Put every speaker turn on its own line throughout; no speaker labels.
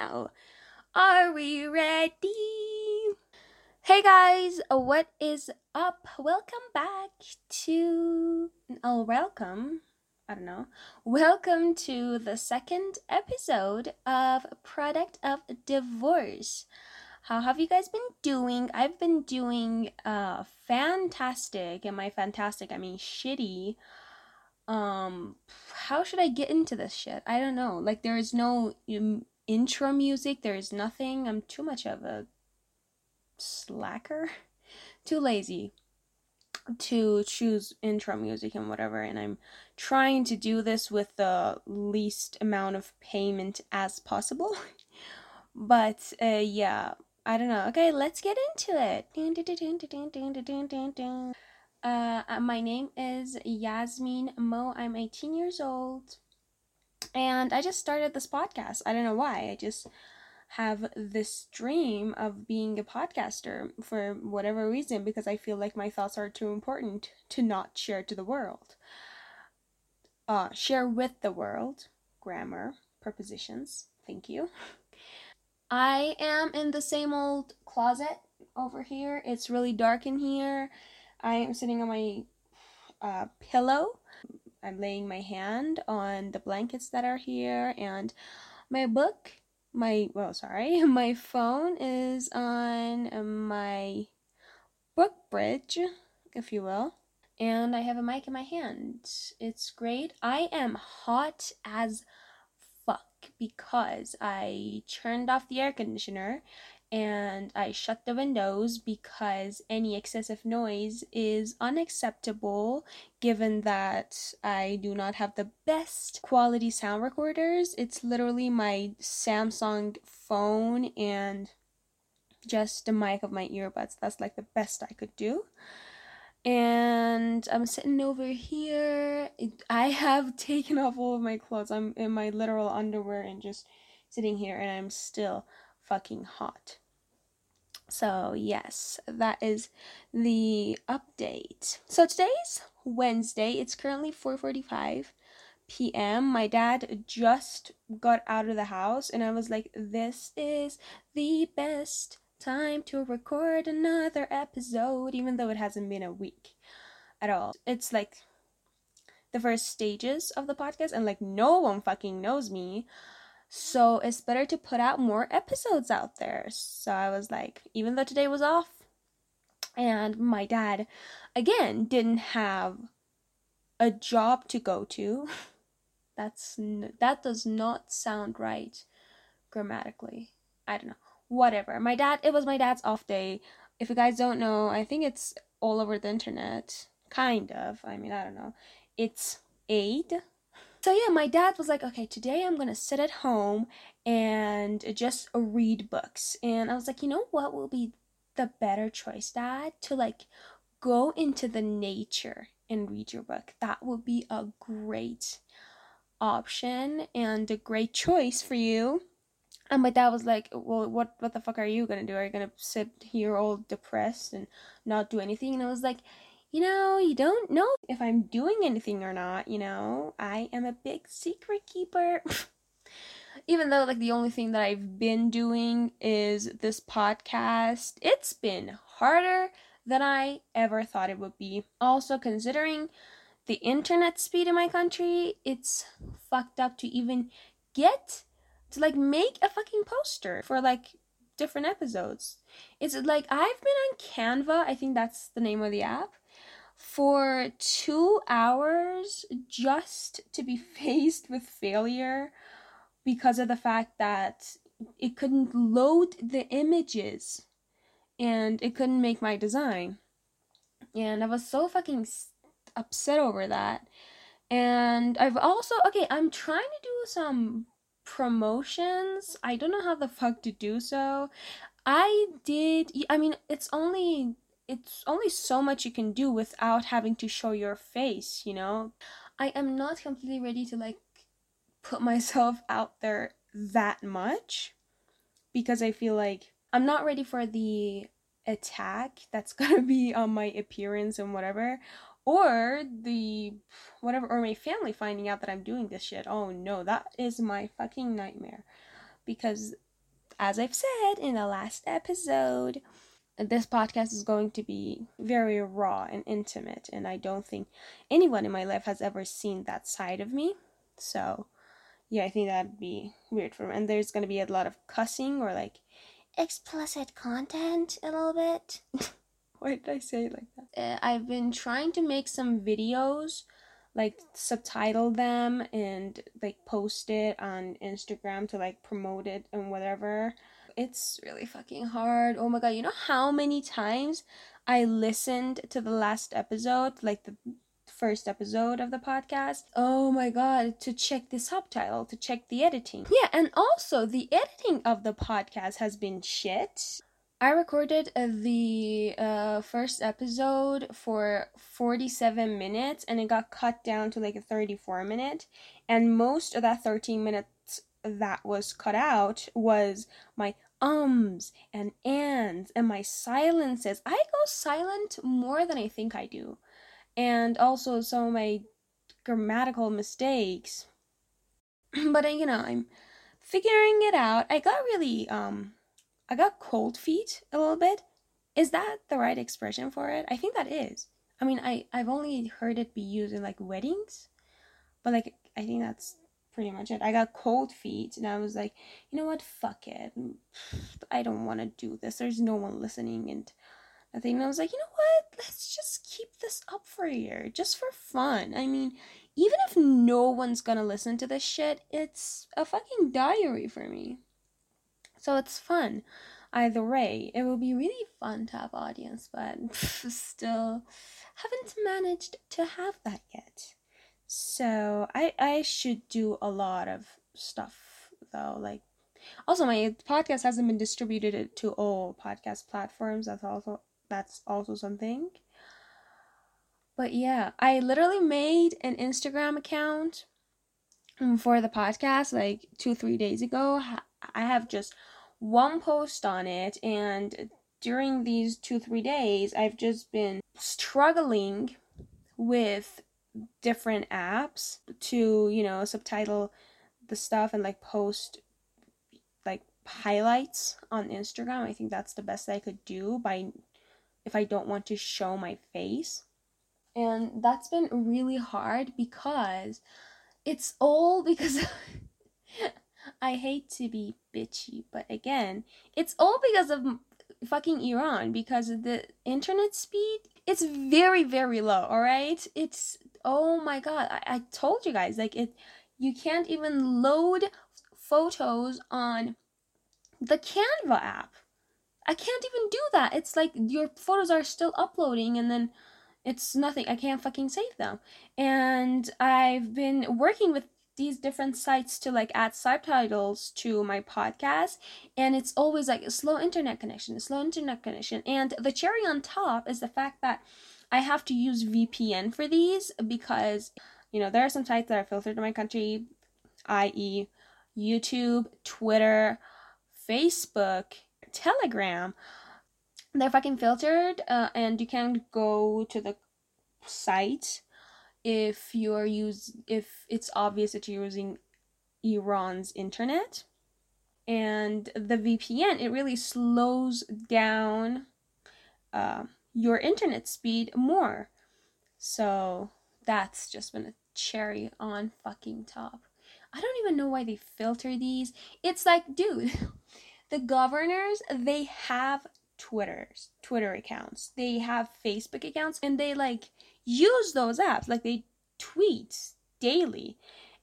on. Are we ready? Hey guys, what is up? Welcome back to. Oh, welcome. I don't know. Welcome to the second episode of Product of Divorce. How have you guys been doing? I've been doing uh fantastic. And my fantastic, I mean shitty. Um how should I get into this shit? I don't know. Like there is no um, intro music, there is nothing. I'm too much of a slacker. Too lazy to choose intro music and whatever and I'm trying to do this with the least amount of payment as possible. but uh yeah, I don't know. Okay, let's get into it. Uh, my name is Yasmin Mo. I'm 18 years old. And I just started this podcast. I don't know why. I just have this dream of being a podcaster for whatever reason because I feel like my thoughts are too important to not share to the world. Uh, share with the world. Grammar, prepositions. Thank you. I am in the same old closet over here. It's really dark in here. I am sitting on my uh, pillow. I'm laying my hand on the blankets that are here, and my book, my, well, sorry, my phone is on my book bridge, if you will. And I have a mic in my hand. It's great. I am hot as fuck because I turned off the air conditioner and I shut the windows because any excessive noise is unacceptable given that I do not have the best quality sound recorders. It's literally my Samsung phone and just the mic of my earbuds. That's like the best I could do and I'm sitting over here. I have taken off all of my clothes. I'm in my literal underwear and just sitting here, and I'm still fucking hot. So, yes, that is the update. So, today's Wednesday. It's currently 4:45 p.m. My dad just got out of the house and I was like, "This is the best time to record another episode, even though it hasn't been a week at all. It's like the first stages of the podcast, and like no one fucking knows me. So it's better to put out more episodes out there. So I was like, even though today was off, and my dad, again, didn't have a job to go to. That's that does not sound right grammatically. I don't know whatever. My dad, it was my dad's off day. If you guys don't know, I think it's all over the internet. Kind of. I mean, I don't know. It's aid. So yeah, my dad was like, okay, today I'm gonna sit at home and just read books. And I was like, you know what will be the better choice, Dad? To like go into the nature and read your book. That would be a great option and a great choice for you. And my dad was like, "Well, what what the fuck are you gonna do? Are you gonna sit here all depressed and not do anything?" And I was like, "You know, you don't know if I'm doing anything or not. You know, I am a big secret keeper." Even though like the only thing that I've been doing is this podcast, it's been harder than I ever thought it would be. Also, considering the internet speed in my country, it's fucked up to even get to like make a fucking poster for like different episodes. It's like I've been on Canva, I think that's the name of the app, for two hours just to be faced with failure because of the fact that it couldn't load the images and it couldn't make my design. And I was so fucking upset over that. And I've also, okay, I'm trying to do some promotions. I don't know how the fuck to do so. I did I mean it's only it's only so much you can do without having to show your face, you know? I am not completely ready to like put myself out there that much because I feel like I'm not ready for the attack that's gonna be on my appearance and whatever or the whatever or my family finding out that I'm doing this shit. Oh no, that is my fucking nightmare. because, as I've said in the last episode, this podcast is going to be very raw and intimate, and I don't think anyone in my life has ever seen that side of me. So, yeah, I think that'd be weird for me. And there's gonna be a lot of cussing or like explicit content a little bit. Why did I say like that? Uh, I've been trying to make some videos, like subtitle them and like post it on Instagram to like promote it and whatever. It's really fucking hard. Oh my god, you know how many times I listened to the last episode, like the first episode of the podcast. Oh my god, to check the subtitle, to check the editing. Yeah, and also the editing of the podcast has been shit. I recorded uh, the uh, first episode for 47 minutes and it got cut down to like a 34 minute. And most of that 13 minutes that was cut out was my ums and ands and my silences. I go silent more than I think I do. And also some of my grammatical mistakes. but uh, you know, I'm figuring it out. I got really um I got cold feet a little bit. Is that the right expression for it? I think that is. I mean, I I've only heard it be used in like weddings, but like I think that's pretty much it. I got cold feet and I was like, you know what? Fuck it. I don't want to do this. There's no one listening and I think I was like, you know what? Let's just keep this up for a year just for fun. I mean, even if no one's gonna listen to this shit, it's a fucking diary for me. So it's fun. Either way, it will be really fun to have audience, but still haven't managed to have that yet. So I I should do a lot of stuff though, like also my podcast hasn't been distributed to all podcast platforms. That's also that's also something. But yeah, I literally made an Instagram account for the podcast like 2 3 days ago. I have just one post on it and during these two three days i've just been struggling with different apps to you know subtitle the stuff and like post like highlights on instagram. I think that's the best i could do by if i don't want to show my face. And that's been really hard because it's all because I hate to be bitchy, but again, it's all because of fucking Iran because the internet speed it's very very low all right? It's oh my god I, I told you guys like it you can't even load photos on the canva app. I can't even do that. It's like your photos are still uploading and then it's nothing. I can't fucking save them. And i've been working with these different sites to like add subtitles to my podcast. And it's always like a slow internet connection a slow internet connection. And the cherry on top is the fact that i have to use vpn for these because you know there are some sites that are filtered in my country i.e youtube twitter facebook telegram. They're fucking filtered uh, and you can't go to the site if you're use if it's obvious that you're using Iran's internet. And the VPN it really slows down uh, your internet speed more so that's just been a cherry on fucking top I don't even know why they filter these it's like dude the governors they have twitters twitter accounts they have facebook accounts and they like use those apps. Like they tweet daily.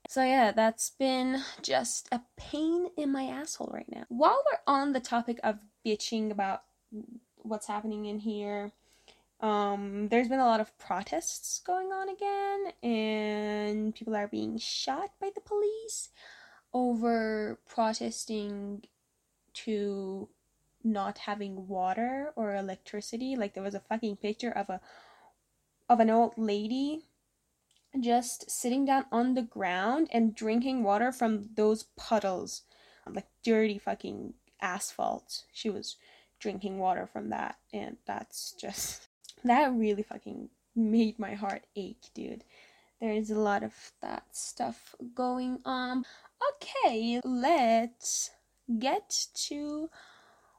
So yeah, that's been just a pain in my asshole right now. While we're on the topic of bitching about what's happening in here, um, there's been a lot of protests going on again, and people are being shot by the police over protesting to not having water or electricity. Like there was a fucking picture of a of an old lady just sitting down on the ground and drinking water from those puddles, like dirty fucking asphalt. She was drinking water from that, and that's just that really fucking made my heart ache, dude. There is a lot of that stuff going on. Okay, let's get to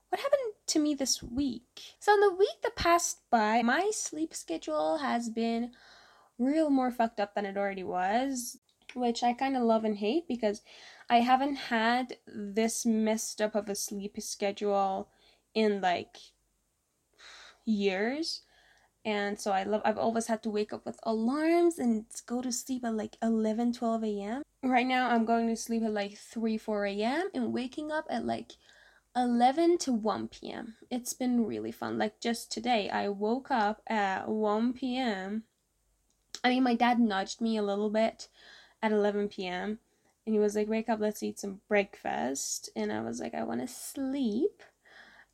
what happened to me this week. So, in the week that passed by, my sleep schedule has been real more fucked up than it already was, which I kind of love and hate because I haven't had this messed up of a sleep schedule in like years. And so I love I've always had to wake up with alarms and go to sleep at like 11 12 a.m. Right now I'm going to sleep at like 3 4 a.m. and waking up at like 11 to 1 p.m. It's been really fun. Like just today I woke up at 1 p.m. I mean my dad nudged me a little bit at 11 p.m. and he was like wake up let's eat some breakfast and I was like I want to sleep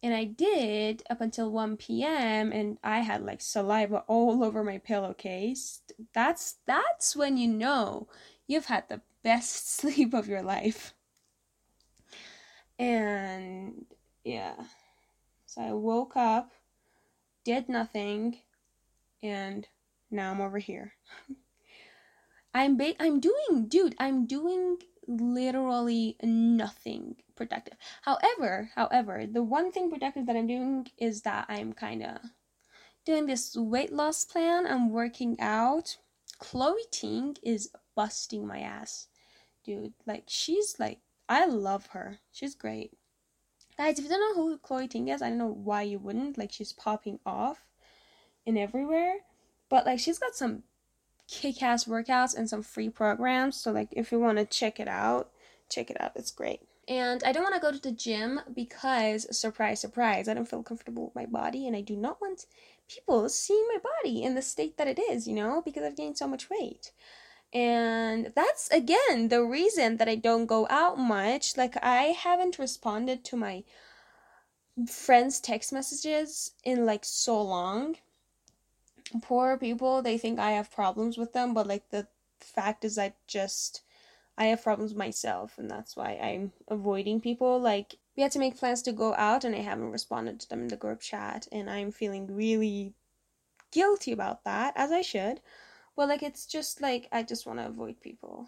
and I did up until 1 p.m. and I had like saliva all over my pillowcase. That's that's when you know you've had the best sleep of your life. And yeah. So I woke up, did nothing, and now I'm over here. I'm ba- I'm doing dude, I'm doing literally nothing productive. However, however, the one thing productive that I'm doing is that I'm kind of doing this weight loss plan. I'm working out. Chloe Ting is busting my ass. Dude, like she's like I love her. She's great. Guys, if you don't know who Chloe Ting is, I don't know why you wouldn't. Like she's popping off in everywhere. But like she's got some kick-ass workouts and some free programs. So like if you want to check it out, check it out. It's great. And I don't want to go to the gym because surprise surprise, I don't feel comfortable with my body and I do not want people seeing my body in the state that it is, you know, because I've gained so much weight. And that's again the reason that I don't go out much. Like I haven't responded to my friends' text messages in like so long poor people they think i have problems with them but like the fact is i just i have problems myself and that's why i'm avoiding people. Like we had to make plans to go out and i haven't responded to them in the group chat and i'm feeling really guilty about that as i should. But like it's just like i just want to avoid people.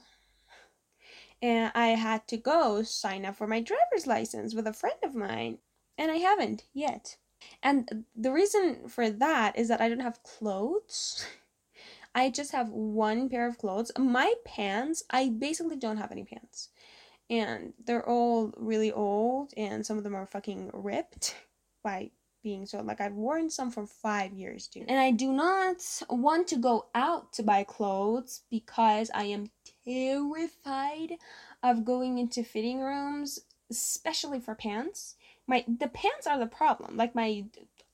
And i had to go sign up for my driver's license with a friend of mine and i haven't yet and the reason for that is that I don't have clothes. I just have one pair of clothes. My pants, I basically don't have any pants. And they're all really old, and some of them are fucking ripped by being so. Like, I've worn some for five years, dude. And I do not want to go out to buy clothes because I am terrified of going into fitting rooms, especially for pants my the pants are the problem. Like my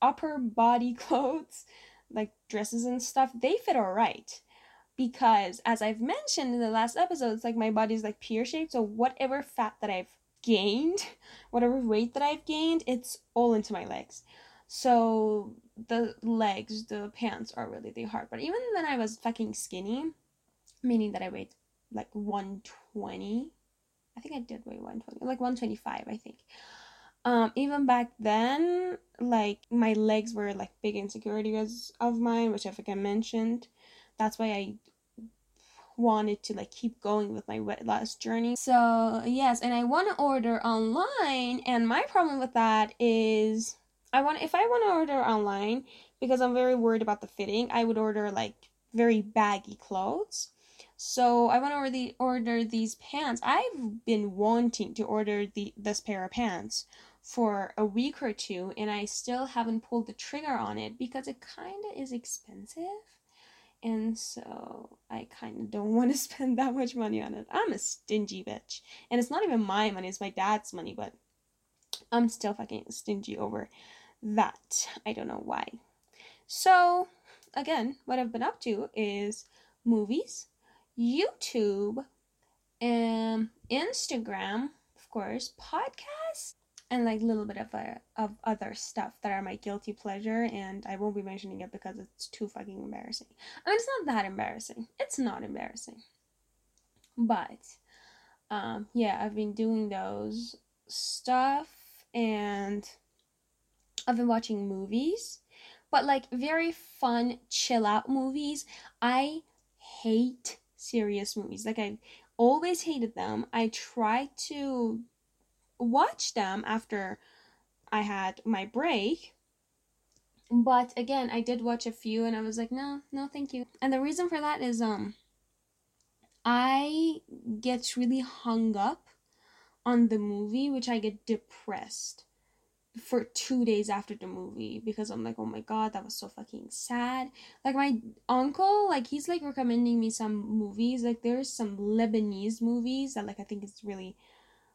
upper body clothes, like dresses and stuff, they fit all right. Because as I've mentioned in the last episode, it's like my body's like pear shaped, so whatever fat that I've gained, whatever weight that I've gained, it's all into my legs. So the legs, the pants are really the hard. But even when I was fucking skinny, meaning that I weighed like 120, I think I did weigh 120, like 125, I think um even back then like my legs were like big insecurities of mine which i think i mentioned. That's why i wanted to like keep going with my weight loss journey. So yes and i want to order online and my problem with that is i want if i want to order online because i'm very worried about the fitting i would order like very baggy clothes so I want to order, order these pants. I've been wanting to order the this pair of pants for a week or two and I still haven't pulled the trigger on it because it kind of is expensive. And so I kind of don't want to spend that much money on it. I'm a stingy bitch. And it's not even my money, it's my dad's money, but I'm still fucking stingy over that. I don't know why. So, again, what I've been up to is movies, YouTube, and Instagram, of course, podcasts, and like a little bit of a, of other stuff that are my guilty pleasure and I won't be mentioning it because it's too fucking embarrassing. I mean it's not that embarrassing. It's not embarrassing. But um yeah, I've been doing those stuff and I've been watching movies, but like very fun chill out movies. I hate serious movies. Like I always hated them. I tried to watch them after I had my break. But again, I did watch a few and I was like, no, no, thank you. And the reason for that is um I get really hung up on the movie, which I get depressed for two days after the movie because I'm like, oh my god, that was so fucking sad. Like my uncle, like he's like recommending me some movies. Like there's some Lebanese movies that like I think is really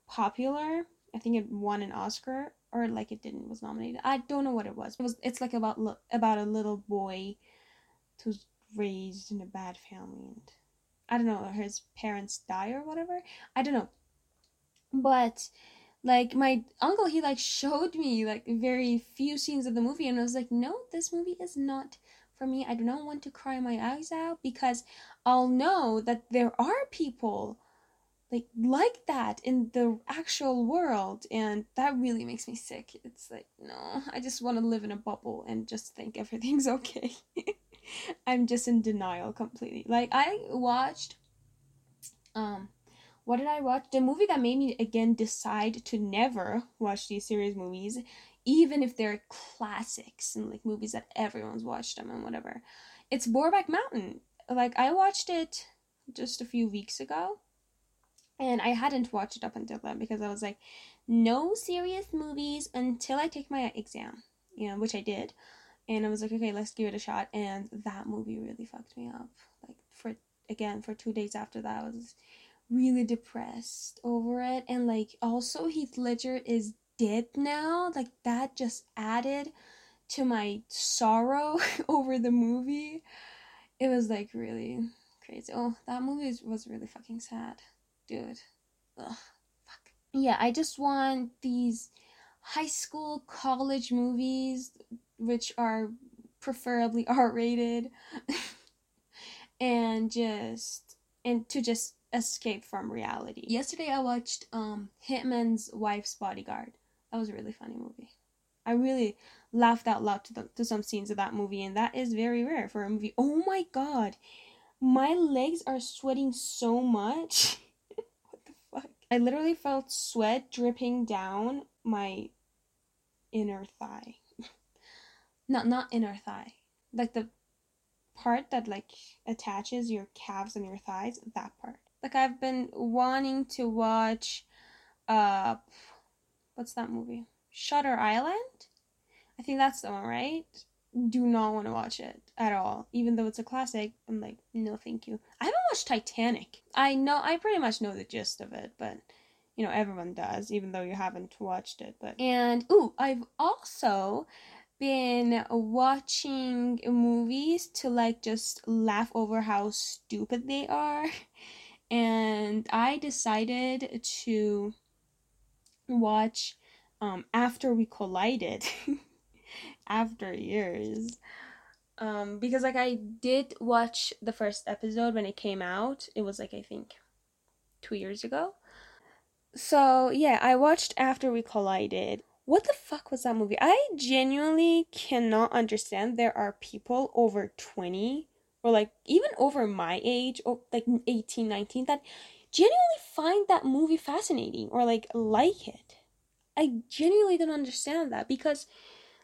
popular. I think it won an Oscar or like it didn't was nominated. I don't know what it was. It was it's like about about a little boy who's raised in a bad family and I don't know his parents die or whatever. I don't know. But like my uncle he like showed me like very few scenes of the movie and I was like, "No, this movie is not for me. I do not want to cry my eyes out because I'll know that there are people like like that in the actual world. And that really makes me sick. It's like no i just want to live in a bubble and just think everything's okay. I'm just in denial completely. Like i watched um what did i watch the movie that made me again decide to never watch these series movies even if they're classics and like movies that everyone's watched them and whatever it's Brokeback Mountain like i watched it just a few weeks ago and I hadn't watched it up until then because I was like, no serious movies until I take my exam, you know, which I did. And I was like, okay, let's give it a shot. And that movie really fucked me up. Like, for, again, for two days after that, I was really depressed over it. And, like, also Heath Ledger is dead now. Like, that just added to my sorrow over the movie. It was, like, really crazy. Oh, that movie was really fucking sad dude. Ugh, fuck. Yeah, I just want these high school, college movies, which are preferably R rated, and just and to just escape from reality. Yesterday I watched um Hitman's Wife's Bodyguard. That was a really funny movie. I really laughed out loud to the, to some scenes of that movie, and that is very rare for a movie. Oh my god, my legs are sweating so much. What the fuck? I literally felt sweat dripping down my inner thigh. not not inner thigh. Like the part that like attaches your calves and your thighs, that part. Like I've been wanting to watch uh what's that movie? Shutter Island? I think that's the one, right? do not want to watch it at all. Even though it's a classic, I'm like, no, thank you. I haven't watched Titanic. I know, I pretty much know the gist of it, but you know, everyone does, even though you haven't watched it. But and ooh, I've also been watching movies to like just laugh over how stupid they are, and I decided to watch um after we collided. after years. Um, because like I did watch the first episode when it came out. It was like I think two years ago. So yeah, I watched After We Collided. What the fuck was that movie? I genuinely cannot understand there are people over 20 or like even over my age or like 18, 19 that genuinely find that movie fascinating or like like it. I genuinely don't understand that because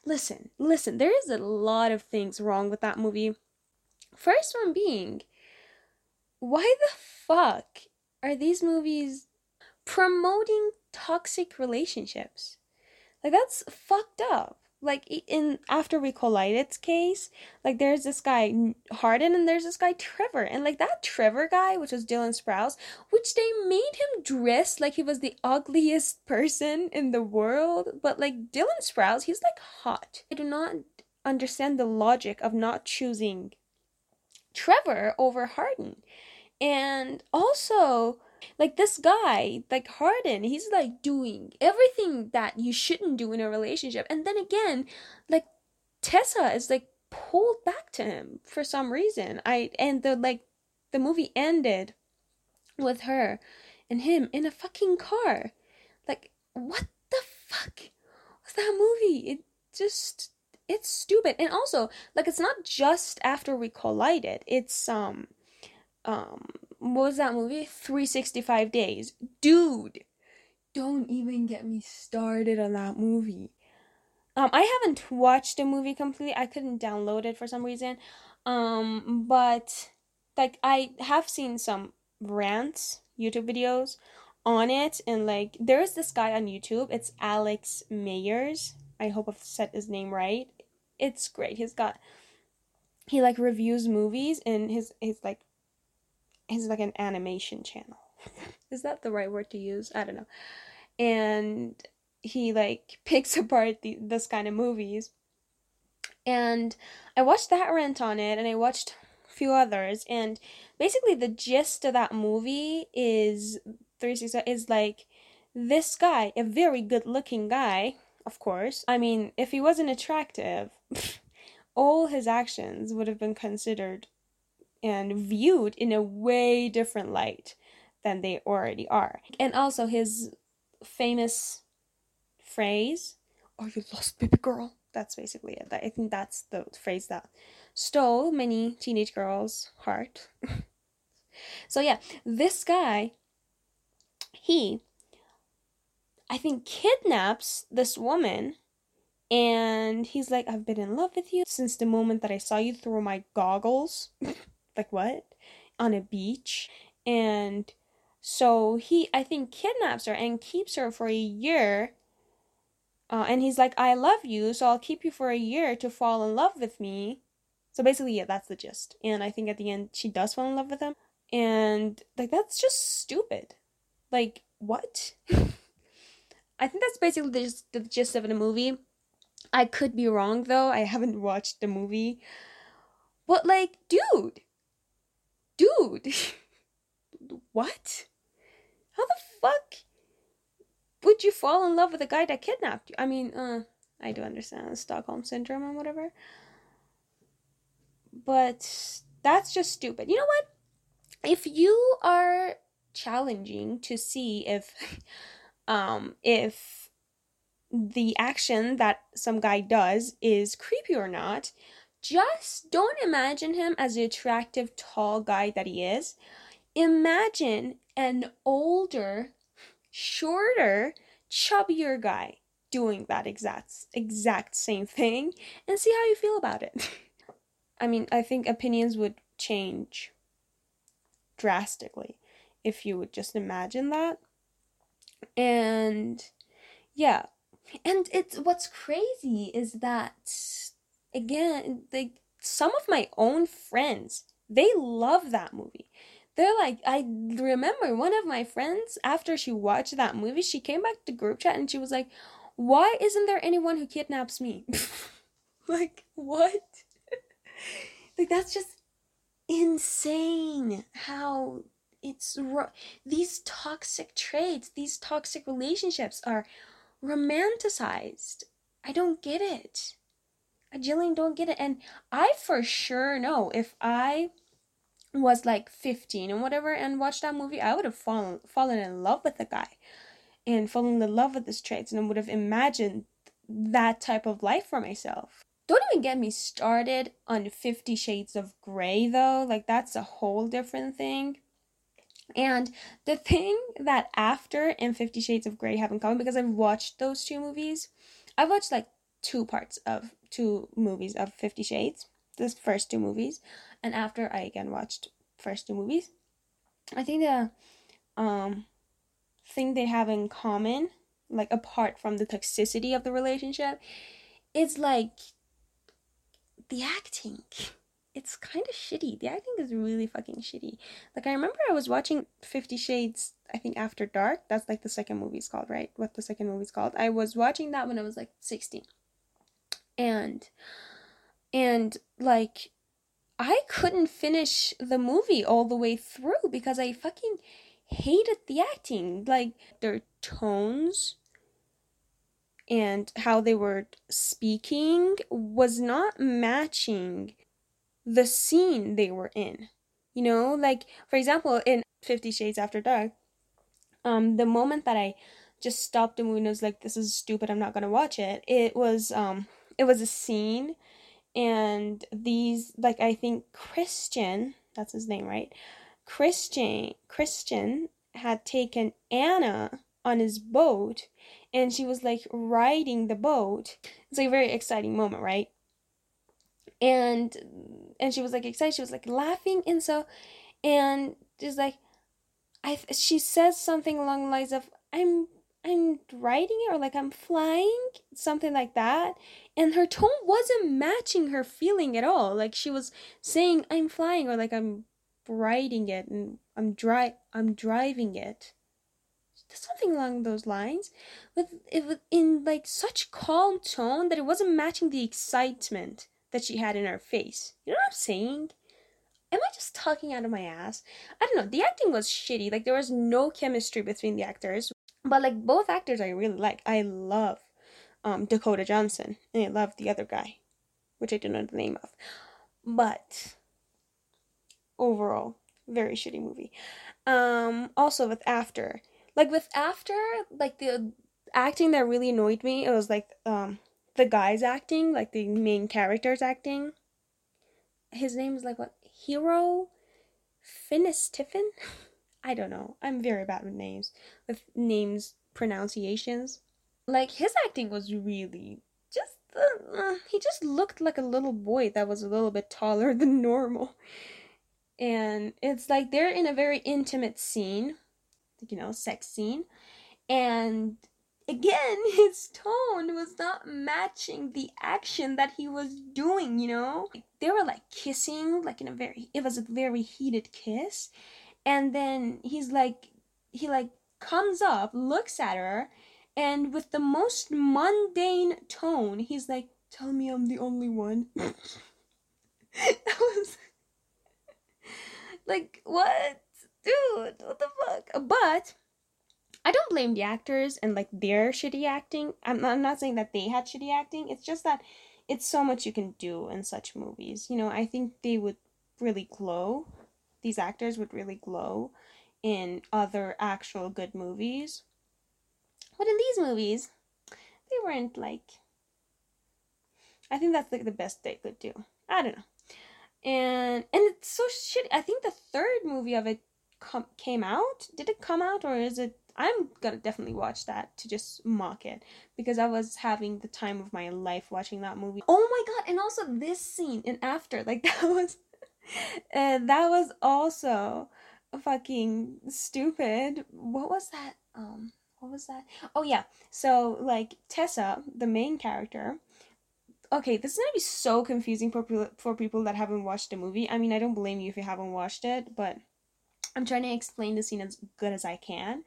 listen, listen, there is a lot of things wrong with that movie. First one being, why the fuck are these movies promoting toxic relationships? Like, that's fucked up like in after we collided's case like there's this guy hardin and there's this guy Trevor. And like that Trevor guy which was Dylan Sprouse which they made him dress like he was the ugliest person in the world. But like Dylan Sprouse he's like hot. I do not understand the logic of not choosing Trevor over hardin. And also like this guy, like hardin he's like doing everything that you shouldn't do in a relationship. And then again, like Tessa is like pulled back to him for some reason. I and the like the movie ended with her and him in a fucking car. Like what the fuck was that movie? It just it's stupid. And also, like it's not just after we collided. It's um um what was that movie? 365 Days. Dude, don't even get me started on that movie. Um, I haven't watched the movie completely. I couldn't download it for some reason. Um, but like I have seen some rants, YouTube videos on it, and like there's this guy on YouTube. It's Alex Meyers. I hope I've said his name right. It's great. He's got he like reviews movies and his his like his like an animation channel. Is that the right word to use? I don't know. And he like picks apart the, this kind of movies. And I watched that rant on it and I watched a few others and basically the gist of that movie is three six is like this guy, a very good looking guy, of course. I mean, if he wasn't attractive, all his actions would have been considered and viewed in a way different light than they already are. And also his famous phrase, Are you lost, baby girl? That's basically it. I think that's the phrase that stole many teenage girls' heart. so yeah, this guy, he I think kidnaps this woman and he's like, I've been in love with you since the moment that I saw you through my goggles. like, what? On a beach. And so he, I think, kidnaps her and keeps her for a year. Uh, and he's like, I love you, so I'll keep you for a year to fall in love with me. So basically, yeah, that's the gist. And I think at the end, she does fall in love with him. And, like, that's just stupid. Like, what? I think that's basically the, the gist of the movie. I could be wrong though. I haven't watched the movie. But like, dude. Dude. what? How the fuck would you fall in love with a guy that kidnapped you? I mean, uh I do understand Stockholm syndrome and whatever. But that's just stupid. You know what? If you are challenging to see if um if the action that some guy does is creepy or not, just don't imagine him as the attractive, tall guy that he is. Imagine an older, shorter, chubbier guy doing that exact exact same thing and see how you feel about it. I mean, I think opinions would change drastically if you would just imagine that. And yeah, and it's what's crazy is that again, like some of my own friends, they love that movie. They're like, I remember one of my friends after she watched that movie, she came back to group chat and she was like, "Why isn't there anyone who kidnaps me?" like what? like that's just insane how it's these toxic traits, these toxic relationships are romanticized. I don't get it. Genuinely don't get it. And I for sure know if I was like 15 and whatever and watched that movie, I would have fallen fallen in love with the guy and fallen in love with his traits and would have imagined that type of life for myself. Don't even get me started on 50 Shades of Grey though. Like that's a whole different thing. And the thing that after and Fifty Shades of Grey have in common, because I've watched those two movies, I've watched like two parts of two movies of Fifty Shades, the first two movies, and after I again watched first two movies. I think the um thing they have in common, like apart from the toxicity of the relationship, is like the acting it's kind of shitty. The acting is really fucking shitty. Like I remember I was watching 50 Shades I think After Dark. That's like the second movie's called, right? What the second movie's called. I was watching that when I was like 16. And and like I couldn't finish the movie all the way through because I fucking hated the acting. Like their tones and how they were speaking was not matching the scene they were in. You know, like for example, in Fifty Shades After Dark, um, the moment that I just stopped the movie and was like, "This is stupid. I'm not gonna watch it." It was um, it was a scene, and these like I think Christian, that's his name, right? Christian Christian had taken Ana on his boat and she was like riding the boat. It's like a very exciting moment, right? And and she was like excited, she was like laughing and so and just like I she says something along the lines of I'm I'm riding it or like I'm flying, something like that. And her tone wasn't matching her feeling at all. Like she was saying I'm flying or like I'm riding it and I'm dri I'm driving it. Something along those lines. With it in like such calm tone that it wasn't matching the excitement that she had in her face. You know what I'm saying? Am I just talking out of my ass? I don't know. The acting was shitty. Like there was no chemistry between the actors. But like both actors I really like. I love um, Dakota Johnson and I love the other guy, which I don't know the name of. But overall, very shitty movie. Um, also with After, like with After, like the acting that really annoyed me, it was like um the guy's acting, like the main character's acting. His name is like what Hero Finis Tiffin. I don't know. I'm very bad with names, with names pronunciations. Like his acting was really just uh, uh, he just looked like a little boy that was a little bit taller than normal. And it's like they're in a very intimate scene, you know, sex scene, and again his tone was not matching the action that he was doing you know they were like kissing like in a very it was a very heated kiss and then he's like he like comes up looks at her and with the most mundane tone he's like tell me i'm the only one. That was like what? Dude what the fuck? But i don't blame the actors and like their shitty acting. I'm not, I'm not saying that they had shitty acting. It's just that it's so much you can do in such movies. You know i think they would really glow these actors would really glow in other actual good movies. But in these movies, they weren't like. I think that's like the best they could do. I don't know. And and it's so shit. I think the third movie of it com- came out. Did it come out or is it? I'm gonna definitely watch that to just mock it because I was having the time of my life watching that movie. Oh my god! And also this scene in after, like that was and that was also fucking stupid. What was that? Um, what was that? Oh yeah. So like Tessa, the main character. Okay, this is gonna be so confusing for for people that haven't watched the movie. I mean, I don't blame you if you haven't watched it, but I'm trying to explain the scene as good as I can.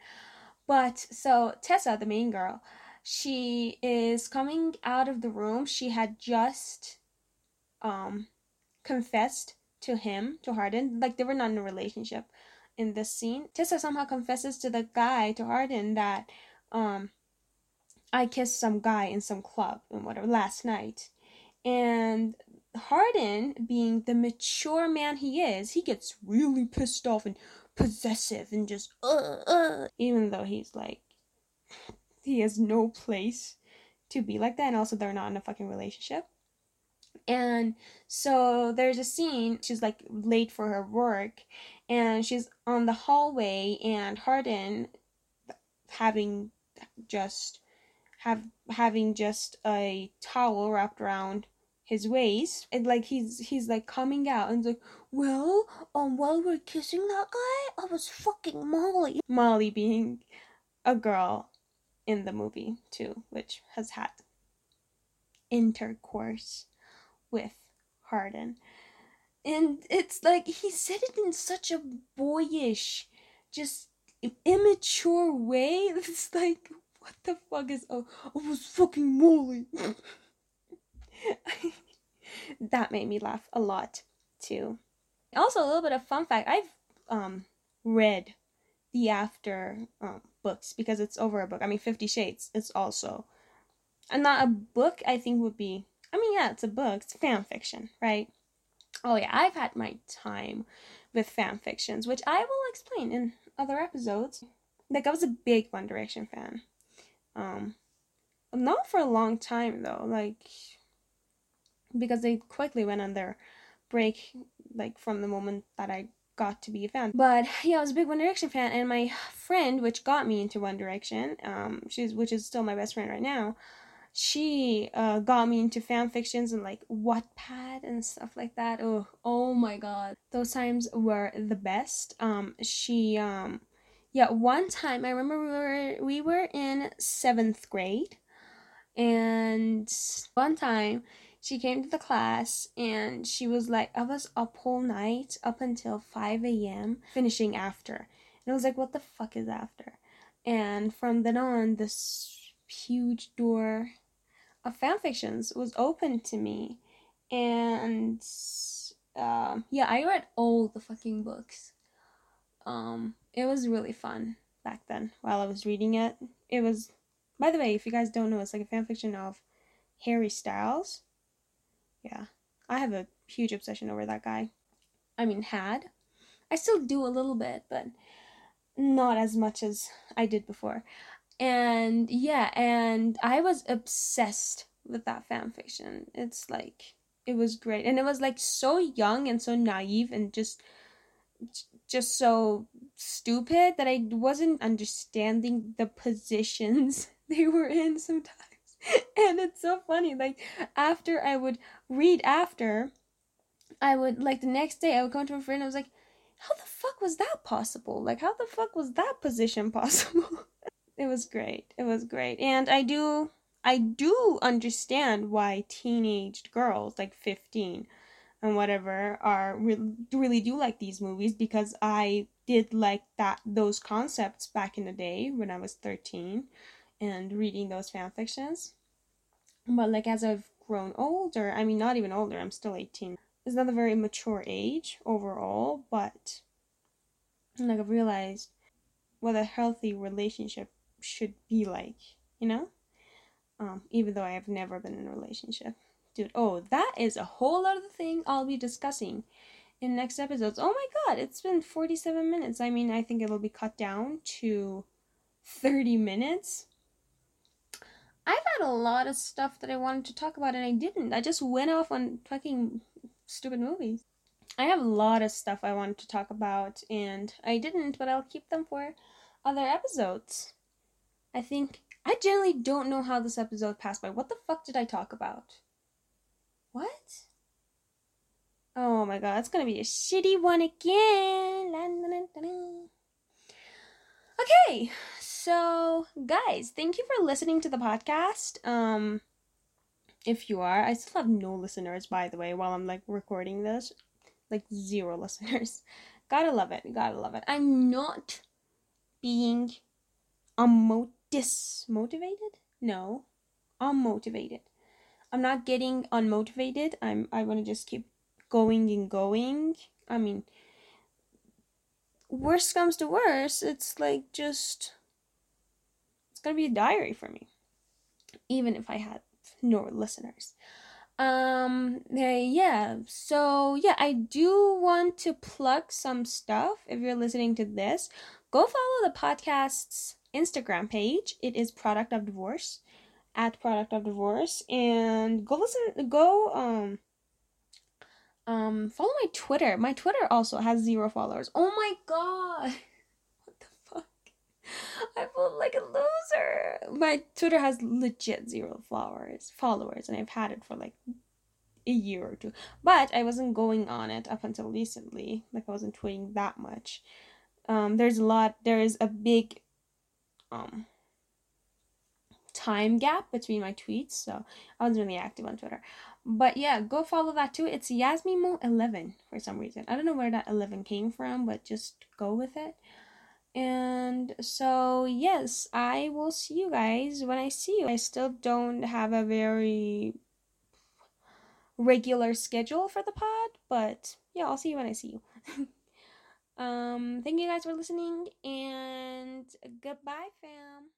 But so Tessa, the main girl, she is coming out of the room. She had just um confessed to him, to Hardin. Like they were not in a relationship in this scene. Tessa somehow confesses to the guy, to Hardin, that um I kissed some guy in some club and whatever last night. And Hardin, being the mature man he is, he gets really pissed off and possessive and just uh, uh, even though he's like he has no place to be like that and also they're not in a fucking relationship and so there's a scene, she's like late for her work, and she's on the hallway, and Hardin having just have having just a towel wrapped around his waist and like he's he's like coming out and like well um while we're kissing that guy i was fucking molly. Molly being a girl in the movie too which has had intercourse with Hardin. And it's like he said it in such a boyish, just immature way. It's like, what the fuck is oh was fucking Molly. that made me laugh a lot too. Also, a little bit of fun fact: I've um read the After um, books because it's over a book. I mean, Fifty Shades. It's also, and not a book. I think would be I mean, yeah, it's a book, it's fan fiction, right? Oh, yeah, I've had my time with fan fictions, which I will explain in other episodes. Like, I was a big One Direction fan. Um, not for a long time, though, like, because they quickly went on their break, like, from the moment that I got to be a fan. But yeah, I was a big One Direction fan, and my friend, which got me into One Direction, um, she's which is still my best friend right now, she uh, got me into fan fictions and like Wattpad and stuff like that. Oh, oh my god, those times were the best. Um, she um, yeah, one time I remember we were we were in seventh grade, and one time she came to the class and she was like, I was up whole night up until 5 a.m. finishing after. And I was like, what the fuck is after? And from then on, this huge door of fan fictions was open to me. And uh, yeah, I read all the fucking books. Um, it was really fun back then while I was reading it. It was, by the way, if you guys don't know, it's like a fan fiction of Harry Styles yeah, I have a huge obsession over that guy. I mean, had. I still do a little bit, but not as much as I did before. And yeah, and I was obsessed with that fan fiction. It's like it was great. And it was like so young and so naive and just just so stupid that I wasn't understanding the positions they were in sometimes. and it's so funny. Like after I would read after, I would like the next day I would come to a friend. and I was like, "How the fuck was that possible? Like how the fuck was that position possible?" it was great. It was great, and I do I do understand why teenaged girls like fifteen and whatever are really really do like these movies because I did like that those concepts back in the day when I was 13 and reading those fan fictions. But like as I've grown older, I mean not even older, I'm still 18. It's not a very mature age overall, but like I've realized what a healthy relationship should be like, you know? Um, even though I have never been in a relationship. Dude, oh, that is a whole other thing I'll be discussing in next episodes. Oh my god, it's been 47 minutes. I mean, I think it'll be cut down to 30 minutes I've had a lot of stuff that I wanted to talk about and I didn't. I just went off on fucking stupid movies. I have a lot of stuff I wanted to talk about and I didn't, but I'll keep them for other episodes. I think I generally don't know how this episode passed by. What the fuck did I talk about? What? Oh my god, it's gonna be a shitty one again. Okay, so guys, thank you for listening to the podcast. Um if you are, I still have no listeners by the way while I'm like recording this. Like zero listeners. Gotta love it. Gotta love it. I'm not being a unmo- dismotivated? No. Unmotivated. I'm not getting unmotivated. I'm I want to just keep going and going. I mean, worst comes to worst, it's like just it's gonna be a diary for me, even if I had no listeners. Um, yeah, so yeah, I do want to plug some stuff. If you're listening to this, go follow the podcast's Instagram page. It is Product of Divorce at Product of Divorce, and go listen. Go um um follow my Twitter. My Twitter also has zero followers. Oh my god. What the fuck? I feel like a loser. My Twitter has legit zero followers, followers, and I've had it for like a year or two. But I wasn't going on it up until recently. Like I wasn't tweeting that much. Um, there's a lot. There is a big um time gap between my tweets, so I wasn't really active on Twitter. But yeah, go follow that too. It's Yasmimo11 for some reason. I don't know where that 11 came from, but just go with it. And so, yes, I will see you guys when I see you. I still don't have a very regular schedule for the pod, but yeah, I'll see you when I see you. um, thank you guys for listening, and goodbye, fam.